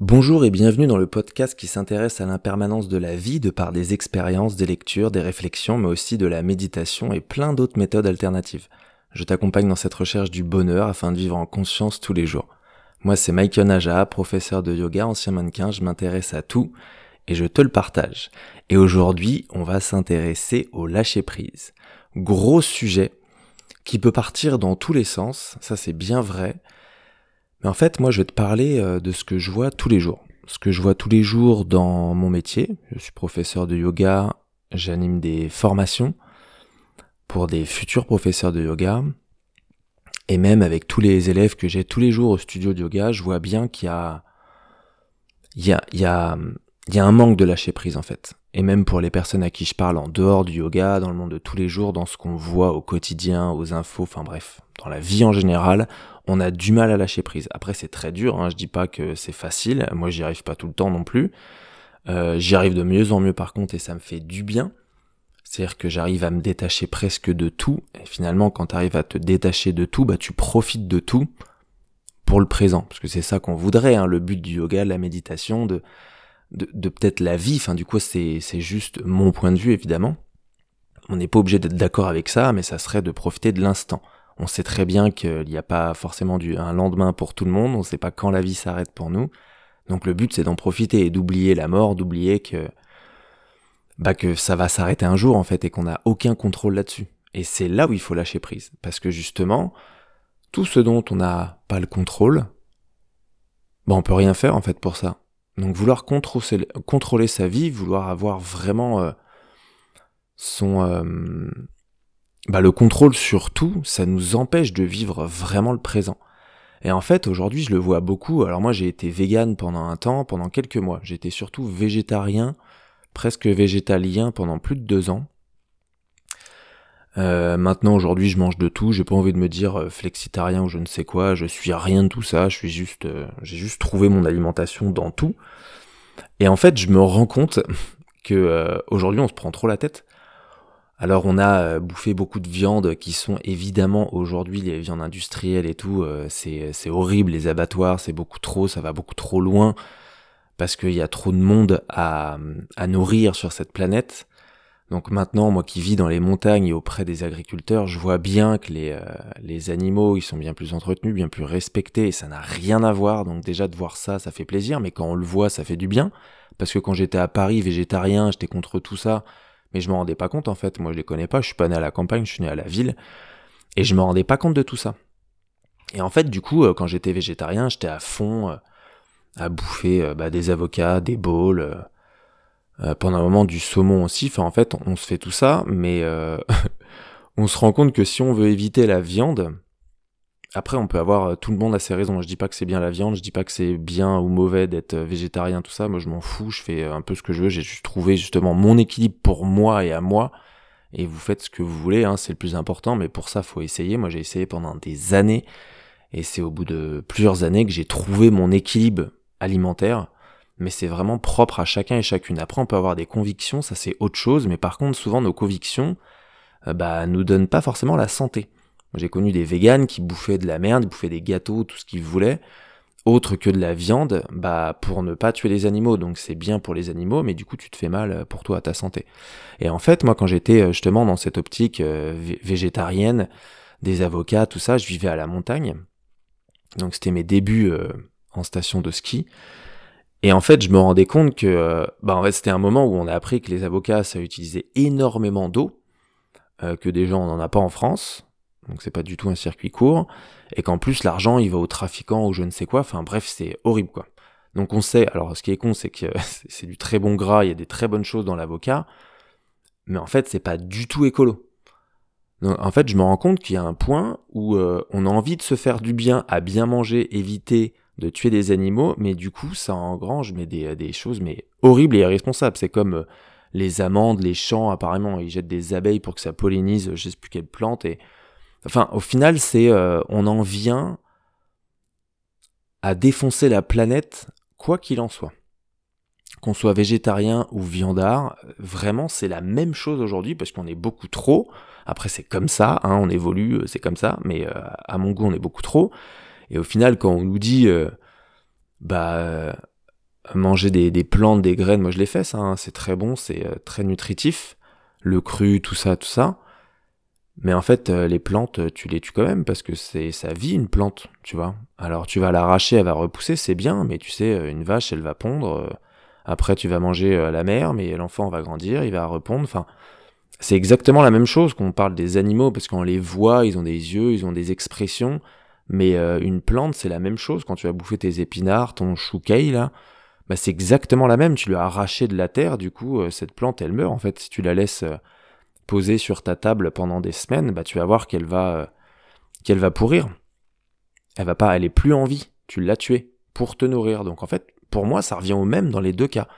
Bonjour et bienvenue dans le podcast qui s'intéresse à l'impermanence de la vie de par des expériences, des lectures, des réflexions, mais aussi de la méditation et plein d'autres méthodes alternatives. Je t'accompagne dans cette recherche du bonheur afin de vivre en conscience tous les jours. Moi c'est Michael Naja, professeur de yoga, ancien mannequin, je m'intéresse à tout et je te le partage. Et aujourd'hui on va s'intéresser au lâcher prise. Gros sujet qui peut partir dans tous les sens, ça c'est bien vrai, mais en fait, moi, je vais te parler euh, de ce que je vois tous les jours. Ce que je vois tous les jours dans mon métier. Je suis professeur de yoga, j'anime des formations pour des futurs professeurs de yoga. Et même avec tous les élèves que j'ai tous les jours au studio de yoga, je vois bien qu'il y a, il y a, y a, y a un manque de lâcher prise en fait. Et même pour les personnes à qui je parle en dehors du yoga, dans le monde de tous les jours, dans ce qu'on voit au quotidien, aux infos, enfin bref, dans la vie en général, on a du mal à lâcher prise. Après, c'est très dur, hein, je dis pas que c'est facile, moi j'y arrive pas tout le temps non plus. Euh, j'y arrive de mieux en mieux par contre et ça me fait du bien. C'est-à-dire que j'arrive à me détacher presque de tout. Et finalement, quand tu arrives à te détacher de tout, bah tu profites de tout pour le présent. Parce que c'est ça qu'on voudrait, hein, le but du yoga, la méditation, de, de, de peut-être la vie. Enfin, du coup, c'est juste mon point de vue, évidemment. On n'est pas obligé d'être d'accord avec ça, mais ça serait de profiter de l'instant. On sait très bien qu'il n'y a pas forcément du, un lendemain pour tout le monde, on ne sait pas quand la vie s'arrête pour nous. Donc le but c'est d'en profiter et d'oublier la mort, d'oublier que bah ça va s'arrêter un jour en fait et qu'on n'a aucun contrôle là-dessus. Et c'est là où il faut lâcher prise parce que justement tout ce dont on n'a pas le contrôle, bah on peut rien faire en fait pour ça. Donc vouloir contrôler, contrôler sa vie, vouloir avoir vraiment euh, son euh, bah, le contrôle sur tout, ça nous empêche de vivre vraiment le présent. Et en fait, aujourd'hui, je le vois beaucoup. Alors moi, j'ai été vegan pendant un temps, pendant quelques mois. J'étais surtout végétarien, presque végétalien pendant plus de deux ans. Euh, maintenant, aujourd'hui, je mange de tout. J'ai pas envie de me dire euh, flexitarien ou je ne sais quoi. Je suis rien de tout ça. Je suis juste, euh, j'ai juste trouvé mon alimentation dans tout. Et en fait, je me rends compte que aujourd'hui, on se prend trop la tête. Alors on a euh, bouffé beaucoup de viandes qui sont évidemment aujourd'hui les viandes industrielles et tout, euh, c'est horrible les abattoirs, c'est beaucoup trop, ça va beaucoup trop loin parce qu'il y a trop de monde à, à nourrir sur cette planète. Donc maintenant, moi qui vis dans les montagnes et auprès des agriculteurs, je vois bien que les, euh, les animaux, ils sont bien plus entretenus, bien plus respectés, et ça n'a rien à voir. Donc déjà de voir ça, ça fait plaisir, mais quand on le voit, ça fait du bien. Parce que quand j'étais à Paris, végétarien, j'étais contre tout ça mais je me rendais pas compte en fait. Moi, je les connais pas. Je suis pas né à la campagne, je suis né à la ville, et je me rendais pas compte de tout ça. Et en fait, du coup, euh, quand j'étais végétarien, j'étais à fond euh, à bouffer euh, bah, des avocats, des bowls, pendant un moment du saumon aussi. Enfin, en fait, on, se fait tout ça, mais on se rend compte que si on veut éviter la viande, après, on peut avoir euh, tout le monde a ses raisons. Je dis pas que c'est bien la viande, je dis pas que c'est bien ou mauvais d'être euh, végétarien, tout ça. Moi, je m'en fous, je fais euh, un peu ce que je veux. J'ai juste trouvé justement mon équilibre pour moi et à moi. Et vous faites ce que vous voulez, hein, c'est le plus important. Mais pour ça, faut essayer. Moi, j'ai essayé pendant des années, et c'est au bout de plusieurs années que j'ai trouvé mon équilibre alimentaire. Mais c'est vraiment propre à chacun et chacune. Après, on peut avoir des convictions, ça c'est autre chose. Mais par contre, souvent nos convictions, bah, nous donnent pas forcément la santé. J'ai connu des véganes qui bouffaient de la merde, bouffaient des gâteaux, tout ce qu'ils voulaient, autre que de la viande, bah pour ne pas tuer les animaux. Donc c'est bien pour les animaux, mais du coup tu te fais mal pour toi à ta santé. Et en fait, moi quand j'étais euh, justement dans cette optique euh, végétarienne, des avocats, tout ça, je vivais à la montagne. Donc c'était mes débuts euh, en station de ski. Et en fait, je me rendais compte que bah en fait, c'était un moment où on a appris que les avocats ça utilisait énormément d'eau, que des gens on n'en a pas en France donc c'est pas du tout un circuit court, et qu'en plus l'argent il va aux trafiquants ou je ne sais quoi, enfin bref c'est horrible quoi. Donc on sait, alors ce qui est con c'est que c'est du très bon gras, il y a des très bonnes choses dans l'avocat, mais en fait c'est pas du tout écolo. Donc, en fait je me rends compte qu'il y a un point où euh, on a envie de se faire du bien à bien manger, éviter de tuer des animaux, mais du coup ça engrange mais des, des choses mais horribles et irresponsables. C'est comme euh, les amandes, les champs apparemment, ils jettent des abeilles pour que ça pollinise je sais plus quelle plante et Enfin, au final, c'est euh, on en vient à défoncer la planète, quoi qu'il en soit. Qu'on soit végétarien ou viandard, vraiment c'est la même chose aujourd'hui parce qu'on est beaucoup trop. Après c'est comme ça, hein, on évolue, euh, c'est comme ça, mais euh, à mon goût on est beaucoup trop. Et au final quand on nous dit, bah manger des, plantes, des graines, moi je l'ai fait ça, hein. c'est très bon, c'est très nutritif, le cru, tout ça, tout ça. Mais en fait, euh, les plantes, tu les tues quand même parce que c'est sa vie une plante, tu vois. Alors tu vas l'arracher, elle va repousser, c'est bien, mais tu sais, une vache, elle va pondre. Après, tu vas manger la mère, mais l'enfant va grandir, il va répondre. Enfin, c'est exactement la même chose qu'on parle des animaux parce qu'on les voit, ils ont des yeux, ils ont des expressions. Mais une plante, c'est la même chose. Quand tu vas bouffer tes épinards, ton chou là, bah, c'est exactement la même. Tu l'as arraché de la terre, du coup, euh, cette plante, elle meurt en fait. Si tu la laisses euh, poser sur ta table pendant des semaines, bah, tu vas voir qu'elle va, euh, qu'elle va pourrir. Elle va pas, elle est plus en vie. Tu l'as tuée pour te nourrir. Donc en fait, pour moi, ça revient au même dans les deux cas.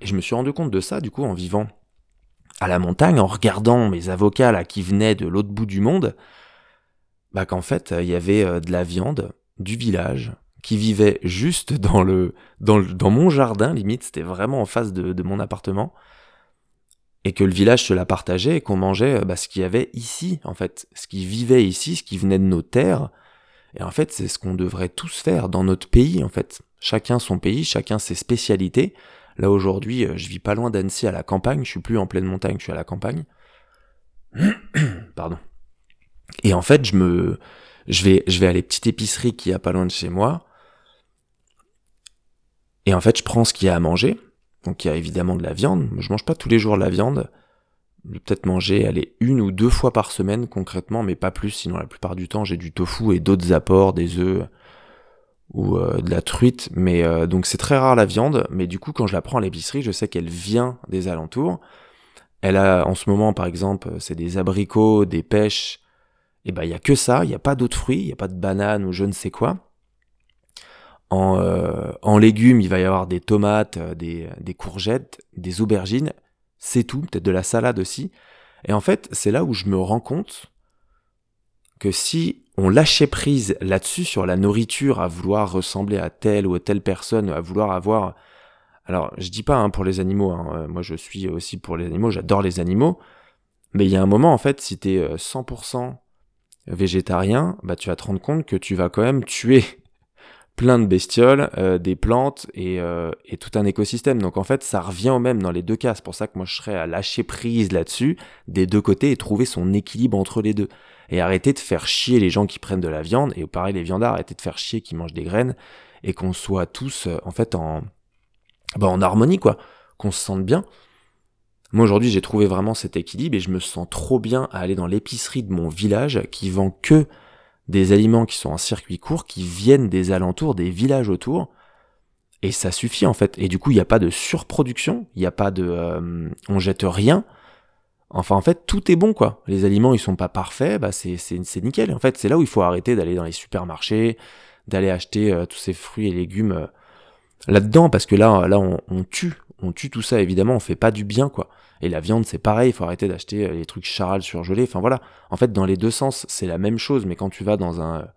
Et je me suis rendu compte de ça, du coup, en vivant à la montagne, en regardant mes avocats là qui venaient de l'autre bout du monde, bah qu'en fait, il y avait de la viande du village qui vivait juste dans le dans, dans mon jardin limite c'était vraiment en face de, mon appartement et que le village se la partageait et qu'on mangeait bah, ce qu'il y avait ici en fait. Ce qui vivait ici ce qui venait de nos terres. Et en fait c'est ce qu'on devrait tous faire dans notre pays en fait. Chacun son pays chacun ses spécialités. Là aujourd'hui euh, je vis pas loin d'Annecy à la campagne. Je suis plus en pleine montagne je suis à la campagne. Pardon. Et en fait je me je vais je vais à les petites épiceries qui a pas loin de chez moi. Et en fait, je prends ce qu'il y a à manger. Donc il y a évidemment de la viande. Je mange pas tous les jours de la viande. Je vais peut-être manger, aller une ou deux fois par semaine concrètement, mais pas plus. Sinon, la plupart du temps, j'ai du tofu et d'autres apports, des œufs ou euh, de la truite. Mais euh, donc c'est très rare la viande. Mais du coup, quand je la prends à l'épicerie, je sais qu'elle vient des alentours. Elle a en ce moment, par exemple, c'est des abricots, des pêches. Et ben il y a que ça. Il n'y a pas d'autres fruits. Il n'y a pas de bananes ou je ne sais quoi. En, euh, en, légumes, il va y avoir des tomates, euh, des, des courgettes, des aubergines. C'est tout, peut-être de la salade aussi. Et en fait, c'est là où je me rends compte que si on lâchait prise là-dessus sur la nourriture, à vouloir ressembler à telle ou telle personne, à vouloir avoir... Alors, je dis pas hein, pour les animaux, hein, euh, moi je suis aussi pour les animaux, j'adore les animaux, mais il y a un moment, en fait, si t'es 100% végétarien, bah tu vas te rendre compte que tu vas quand même tuer plein de bestioles, euh, des plantes euh, et, tout un écosystème. Donc en fait, ça revient au même dans les deux cas. C'est pour ça que moi je serais à lâcher prise là-dessus, des deux côtés, et trouver son équilibre entre les deux. Et arrêter de faire chier les gens qui prennent de la viande, et pareil les viandards, arrêter de faire chier qui mangent des graines, et qu'on soit tous euh, en fait en, bah, en harmonie, quoi. Qu'on se sente bien. Moi aujourd'hui j'ai trouvé vraiment cet équilibre et je me sens trop bien à aller dans l'épicerie de mon village qui vend que des aliments qui sont en circuit court, qui viennent des alentours, des villages autour. Et ça suffit en fait. Et du coup, il n'y a pas de surproduction, il n'y a pas de... Euh, on jette rien. Enfin, en fait, tout est bon, quoi. Les aliments, ils sont pas parfaits, bah c'est, c'est, c'est nickel. En fait, c'est là où il faut arrêter d'aller dans les supermarchés, d'aller acheter euh, tous ces fruits et légumes euh, là-dedans, parce que là, là, on, tue. On tue tout ça, évidemment, on fait pas du bien, quoi. Et la viande, c'est pareil, il faut arrêter d'acheter euh, les trucs charal surgelés. Enfin voilà. En fait, dans les deux sens, c'est la même chose, mais quand tu vas dans un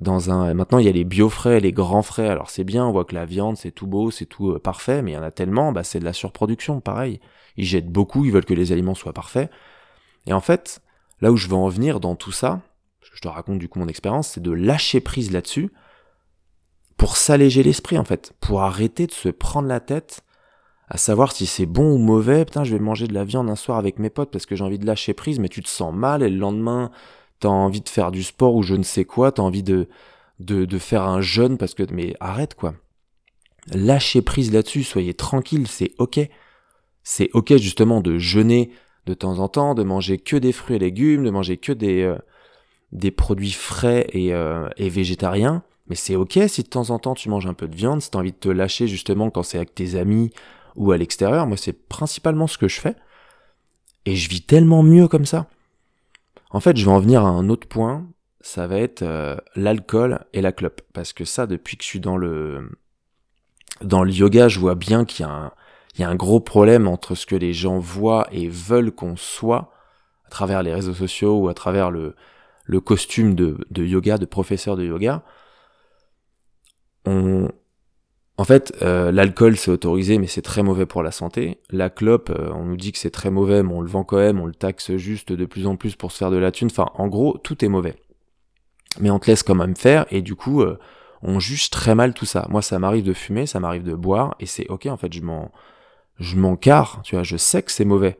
dans un maintenant il y a les bio frais les grands frais alors c'est bien on voit que la viande c'est tout beau c'est tout euh, parfait mais il y en a tellement bah c'est de la surproduction pareil ils jettent beaucoup ils veulent que les aliments soient parfaits et en fait là où je veux en venir dans tout ça je te raconte du coup mon expérience c'est de lâcher prise là-dessus pour s'alléger l'esprit en fait pour arrêter de se prendre la tête à savoir si c'est bon ou mauvais. Putain, je vais manger de la viande un soir avec mes potes parce que j'ai envie de lâcher prise, mais tu te sens mal et le lendemain, t'as envie de faire du sport ou je ne sais quoi, t'as envie de, de, faire un jeûne parce que, mais arrête quoi. Lâchez prise là-dessus, soyez tranquille, c'est ok. C'est ok justement de jeûner de temps en temps, de manger que des fruits et légumes, de manger que des, euh, des produits frais et, euh, et végétariens. Mais c'est ok si de temps en temps tu manges un peu de viande, si t'as envie de te lâcher justement quand c'est avec tes amis ou à l'extérieur. Moi, c'est principalement ce que je fais. Et je vis tellement mieux comme ça. En fait, je vais en venir à un autre point. Ça va être euh, l'alcool et la clope. Parce que ça, depuis que je suis dans le, dans le yoga, je vois bien qu'il y a un, gros problème entre ce que les gens voient et veulent qu'on soit à travers les réseaux sociaux ou à travers le, costume de yoga, de professeur de yoga. On, en fait, euh, l'alcool c'est autorisé, mais c'est très mauvais pour la santé. La clope, euh, on nous dit que c'est très mauvais, mais on le vend quand même, on le taxe juste de plus en plus pour se faire de la thune. Enfin, en gros, tout est mauvais. Mais on te laisse quand même faire, et du coup, euh, on juge très mal tout ça. Moi, ça m'arrive de fumer, ça m'arrive de boire, et c'est ok, en fait, je m'en, je m'en carre, tu vois, je sais que c'est mauvais.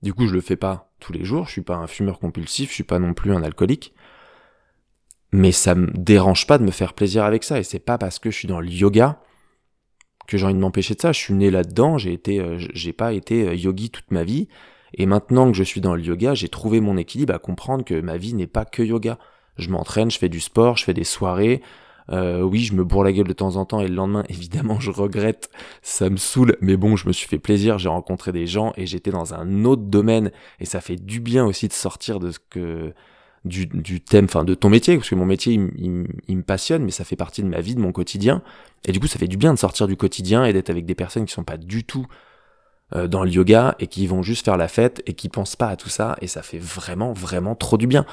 Du coup, je le fais pas tous les jours, je suis pas un fumeur compulsif, je suis pas non plus un alcoolique. Mais ça me dérange pas de me faire plaisir avec ça, et c'est pas parce que je suis dans le yoga que j'ai envie de m'empêcher de ça. Je suis né là-dedans, j'ai été, euh, j'ai pas été euh, yogi toute ma vie, et maintenant que je suis dans le yoga, j'ai trouvé mon équilibre à comprendre que ma vie n'est pas que yoga. Je m'entraîne, je fais du sport, je fais des soirées, euh, oui, je me bourre la gueule de temps en temps et le lendemain, évidemment, je regrette, ça me saoule, mais bon, je me suis fait plaisir, j'ai rencontré des gens et j'étais dans un autre domaine. Et ça fait du bien aussi de sortir de ce que du, du thème, enfin de ton métier, parce que mon métier, il, il, me passionne, mais ça fait partie de ma vie, de mon quotidien. Et du coup, ça fait du bien de sortir du quotidien et d'être avec des personnes qui sont pas du tout euh, dans le yoga et qui vont juste faire la fête et qui pensent pas à tout ça. Et ça fait vraiment, vraiment trop du bien.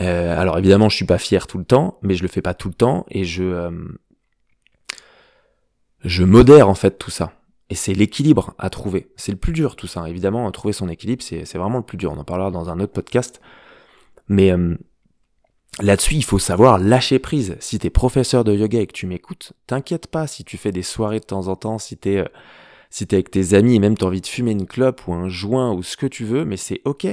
Euh, alors évidemment, je suis pas fier tout le temps, mais je le fais pas tout le temps et je euh, je modère en fait tout ça. Et c'est l'équilibre à trouver. C'est le plus dur tout ça. Évidemment, trouver son équilibre, c'est vraiment le plus dur. On en parlera dans un autre podcast. Mais euh, là-dessus, il faut savoir lâcher prise. Si t'es professeur de yoga et que tu m'écoutes, t'inquiète pas si tu fais des soirées de temps en temps, si t'es si t'es avec tes amis et même t'as envie de fumer une clope ou un joint ou ce que tu veux, mais c'est ok.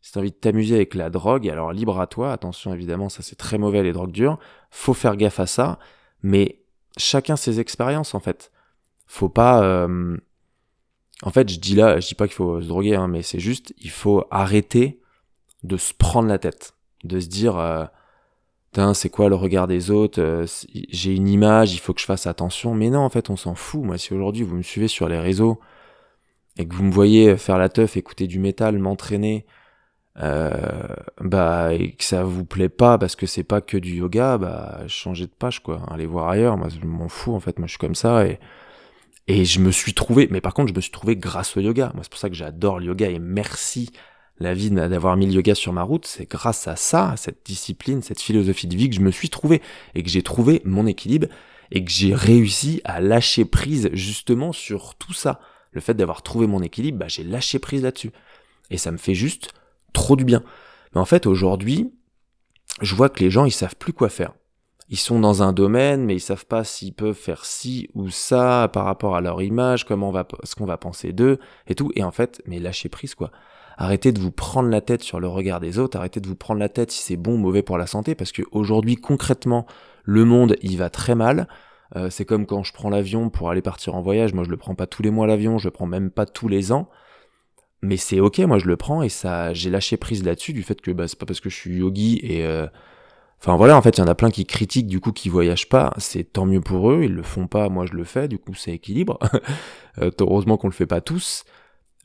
Si t'as envie de t'amuser avec la drogue, alors libre à toi, attention évidemment, ça c'est très mauvais les drogues dures, faut faire gaffe à ça, mais chacun ses expériences en fait. Faut pas... Euh, en fait, je dis là, je dis pas qu'il faut se droguer, hein, mais c'est juste, il faut arrêter de se prendre la tête, de se dire, euh, c'est quoi le regard des autres, euh, j'ai une image, il faut que je fasse attention, mais non, en fait, on s'en fout. Moi, si aujourd'hui vous me suivez sur les réseaux et que vous me voyez faire la teuf, écouter du métal, m'entraîner, euh, bah et que ça vous plaît pas parce que c'est pas que du yoga, bah changez de page quoi, allez voir ailleurs. Moi je m'en fous en fait, moi je suis comme ça et et je me suis trouvé, mais par contre je me suis trouvé grâce au yoga. Moi c'est pour ça que j'adore le yoga et merci la vie d'avoir mis le yoga sur ma route. C'est grâce à ça, à cette discipline, cette philosophie de vie que je me suis trouvé et que j'ai trouvé mon équilibre et que j'ai réussi à lâcher prise justement sur tout ça. Le fait d'avoir trouvé mon équilibre, bah, j'ai lâché prise là-dessus. Et ça me fait juste trop du bien. Mais en fait, aujourd'hui, je vois que les gens, ils savent plus quoi faire. Ils sont dans un domaine, mais ils savent pas s'ils peuvent faire ci ou ça par rapport à leur image, comment on va, ce qu'on va penser d'eux et tout. Et en fait, mais lâchez prise, quoi. Arrêtez de vous prendre la tête sur le regard des autres. Arrêtez de vous prendre la tête si c'est bon ou mauvais pour la santé, parce que aujourd'hui, concrètement, le monde, il va très mal. Euh, c'est comme quand je prends l'avion pour aller partir en voyage. Moi, je le prends pas tous les mois l'avion, je le prends même pas tous les ans mais c'est ok, moi je le prends et ça, j'ai lâché prise là-dessus du fait que bah, c'est pas parce que je suis yogi et euh, enfin voilà, en fait il y en a plein qui critiquent du coup qui voyagent pas, c'est tant mieux pour eux, ils le font pas, moi je le fais, du coup c'est équilibre. Euh, heureusement qu'on le fait pas tous,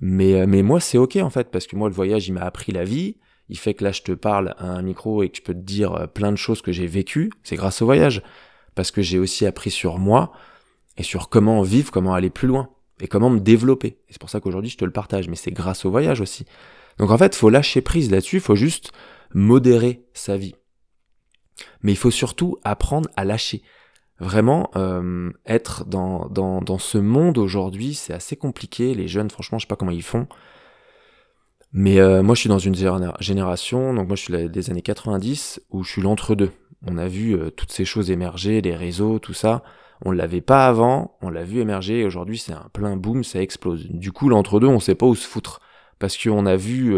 mais euh, mais moi c'est ok en fait parce que moi le voyage il m'a appris la vie, il fait que là je te parle à un micro et que je peux te dire plein de choses que j'ai vécues, c'est grâce au voyage parce que j'ai aussi appris sur moi et sur comment vivre, comment aller plus loin et comment me développer. Et c'est pour ça qu'aujourd'hui je te le partage, mais c'est grâce au voyage aussi. Donc en fait, faut lâcher prise là-dessus, faut juste modérer sa vie. Mais il faut surtout apprendre à lâcher. Vraiment, euh, être dans, dans, dans ce monde aujourd'hui, c'est assez compliqué. Les jeunes, franchement, je sais pas comment ils font. Mais euh, moi, je suis dans une génération, donc moi, je suis des années 90, où je suis l'entre-deux. On a vu euh, toutes ces choses émerger, les réseaux, tout ça. On l'avait pas avant, on l'a vu émerger et aujourd'hui c'est un plein boom, ça explose. Du coup, l'entre-deux, on sait pas où se foutre. Parce qu'on a vu,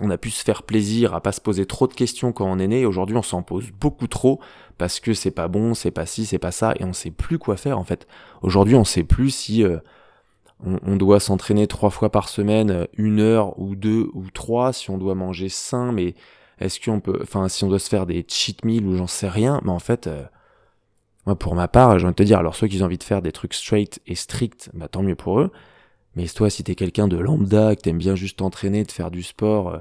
on a pu se faire plaisir à pas se poser trop de questions quand on est né. Aujourd'hui, on s'en pose beaucoup trop parce que c'est pas bon, c'est pas ci, c'est pas ça et on sait plus quoi faire en fait. Aujourd'hui, on sait plus si euh, on, doit s'entraîner trois fois par semaine, une heure ou deux ou trois, si on doit manger sain, mais est-ce qu'on peut, enfin, si on doit se faire des cheat meals ou j'en sais rien, mais en fait, euh, moi, pour ma part, je vais te dire, alors ceux qui ont envie de faire des trucs straight et stricts, bah tant mieux pour eux. Mais toi, si t'es quelqu'un de lambda, que t'aimes bien juste t'entraîner, de faire du sport, euh,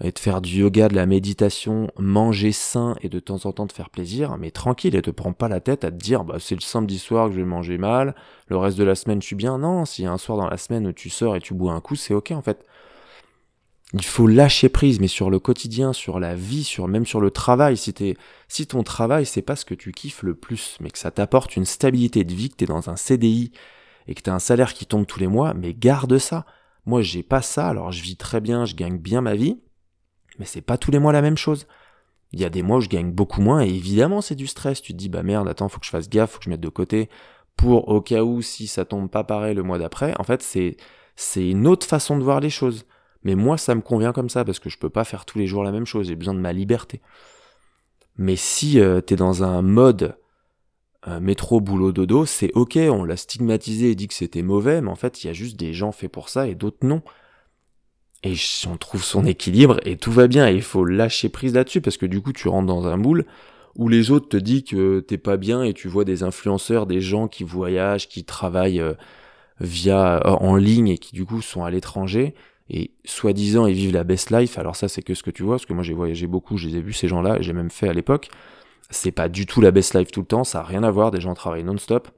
et de faire du yoga, de la méditation, manger sain et de temps en temps te faire plaisir, mais tranquille et te prends pas la tête à te dire, bah c'est le samedi soir que je vais manger mal, le reste de la semaine je suis bien. Non, s'il y a un soir dans la semaine où tu sors et tu bois un coup, c'est ok en fait. Il faut lâcher prise, mais sur le quotidien, sur la vie, sur même sur le travail. Si, si ton travail, c'est pas ce que tu kiffes le plus, mais que ça t'apporte une stabilité de vie, que t'es dans un CDI et que t'as un salaire qui tombe tous les mois, mais garde ça. Moi, j'ai pas ça, alors je vis très bien, je gagne bien ma vie, mais c'est pas tous les mois la même chose. Il y a des mois où je gagne beaucoup moins et évidemment c'est du stress. Tu te dis bah merde, attends, faut que je fasse gaffe, faut que je mette de côté pour au cas où si ça tombe pas pareil le mois d'après. En fait, c'est c'est une autre façon de voir les choses. Mais moi, ça me convient comme ça parce que je peux pas faire tous les jours la même chose. J'ai besoin de ma liberté. Mais si euh, tu es dans un mode euh, métro, boulot, dodo, c'est ok, on l'a stigmatisé et dit que c'était mauvais, mais en fait, il y a juste des gens faits pour ça et d'autres non. Et on trouve son équilibre et tout va bien. Et il faut lâcher prise là-dessus parce que du coup, tu rentres dans un moule où les autres te disent que t'es pas bien et tu vois des influenceurs, des gens qui voyagent, qui travaillent euh, via en ligne et qui du coup sont à l'étranger et soi-disant ils vivent la best life. Alors ça, c'est que ce que tu vois parce que moi j'ai voyagé beaucoup, je les ai vus ces gens-là, j'ai même fait à l'époque c'est pas du tout la best life tout le temps, ça a rien à voir, des gens travaillent non-stop.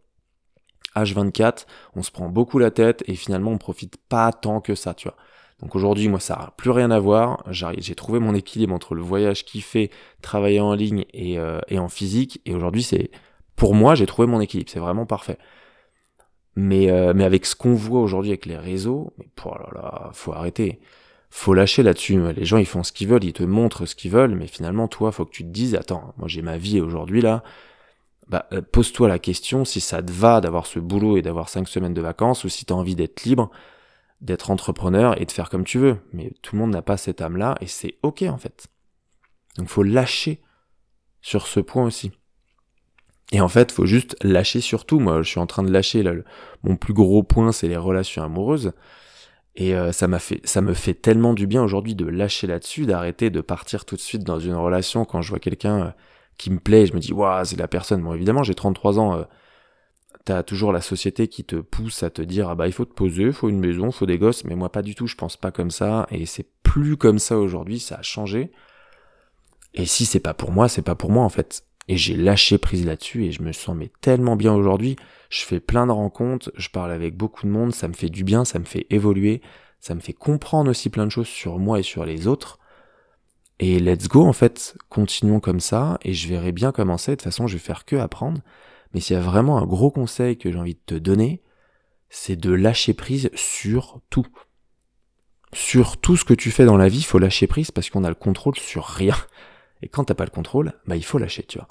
H24, on se prend beaucoup la tête et finalement on profite pas tant que ça, tu vois. Donc aujourd'hui, moi, ça n'a plus rien à voir. J'ai trouvé mon équilibre entre le voyage kiffé, travailler en ligne et, euh, et en physique. Et aujourd'hui, c'est pour moi, j'ai trouvé mon équilibre. C'est vraiment parfait. Mais, euh, mais avec ce qu'on voit aujourd'hui avec les réseaux, mais oh faut arrêter faut lâcher là-dessus. Les gens, ils font ce qu'ils veulent, ils te montrent ce qu'ils veulent, mais finalement, toi, faut que tu te dises, attends, moi j'ai ma vie aujourd'hui là, bah, euh, pose-toi la question si ça te va d'avoir ce boulot et d'avoir cinq semaines de vacances, ou si tu as envie d'être libre, d'être entrepreneur et de faire comme tu veux. Mais tout le monde n'a pas cette âme-là, et c'est ok en fait. Donc faut lâcher sur ce point aussi. Et en fait, faut juste lâcher sur tout. Moi, je suis en train de lâcher là. mon plus gros point, c'est les relations amoureuses. Et euh, ça m'a fait, ça me fait tellement du bien aujourd'hui de lâcher là-dessus, d'arrêter de partir tout de suite dans une relation quand je vois quelqu'un euh, qui me plaît, je me dis waouh c'est la personne. Bon évidemment j'ai 33 ans, euh, t'as toujours la société qui te pousse à te dire ah bah il faut te poser, faut une maison, faut des gosses, mais moi pas du tout, je pense pas comme ça et c'est plus comme ça aujourd'hui, ça a changé. Et si c'est pas pour moi, c'est pas pour moi en fait. Et j'ai lâché prise là-dessus et je me sens mais tellement bien aujourd'hui. Je fais plein de rencontres, je parle avec beaucoup de monde, ça me fait du bien, ça me fait évoluer, ça me fait comprendre aussi plein de choses sur moi et sur les autres. Et let's go en fait, continuons comme ça et je verrai bien commencer. De toute façon, je vais faire que apprendre. Mais s'il y a vraiment un gros conseil que j'ai envie de te donner, c'est de lâcher prise sur tout. Sur tout ce que tu fais dans la vie, il faut lâcher prise parce qu'on a le contrôle sur rien. Et quand t'as pas le contrôle, bah il faut lâcher, tu vois.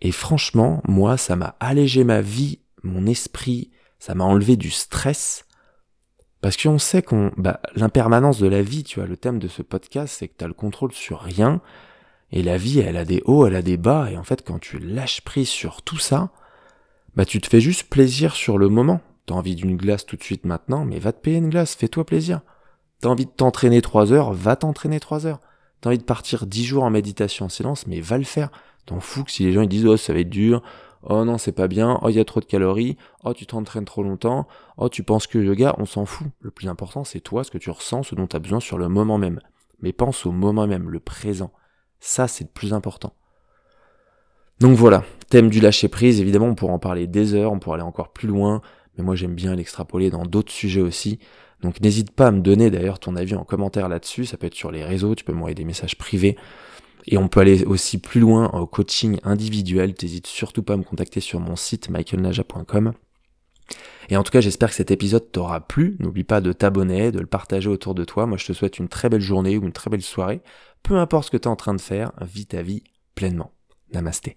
Et franchement, moi, ça m'a allégé ma vie, mon esprit, ça m'a enlevé du stress. Parce qu'on sait qu'on, bah, l'impermanence de la vie, tu vois, le thème de ce podcast, c'est que t'as le contrôle sur rien. Et la vie, elle a des hauts, elle a des bas. Et en fait, quand tu lâches prise sur tout ça, bah, tu te fais juste plaisir sur le moment. T'as envie d'une glace tout de suite maintenant, mais va te payer une glace, fais-toi plaisir. T'as envie de t'entraîner trois heures, va t'entraîner trois heures. T'as envie de partir dix jours en méditation en silence, mais va le faire. T'en fous que si les gens ils disent oh ça va être dur, oh non c'est pas bien, oh il y a trop de calories, oh tu t'entraînes trop longtemps, oh tu penses que yoga, on s'en fout. Le plus important c'est toi, ce que tu ressens, ce dont tu besoin sur le moment même. Mais pense au moment même, le présent. Ça c'est le plus important. Donc voilà, thème du lâcher prise, évidemment on pourra en parler des heures, on pourra aller encore plus loin, mais moi j'aime bien l'extrapoler dans d'autres sujets aussi. Donc n'hésite pas à me donner d'ailleurs ton avis en commentaire là-dessus, ça peut être sur les réseaux, tu peux m'envoyer des messages privés. Et on peut aller aussi plus loin au coaching individuel. T'hésites surtout pas à me contacter sur mon site michaelnaja.com. Et en tout cas, j'espère que cet épisode t'aura plu. N'oublie pas de t'abonner, de le partager autour de toi. Moi, je te souhaite une très belle journée ou une très belle soirée. Peu importe ce que tu es en train de faire, vis ta vie pleinement. Namasté.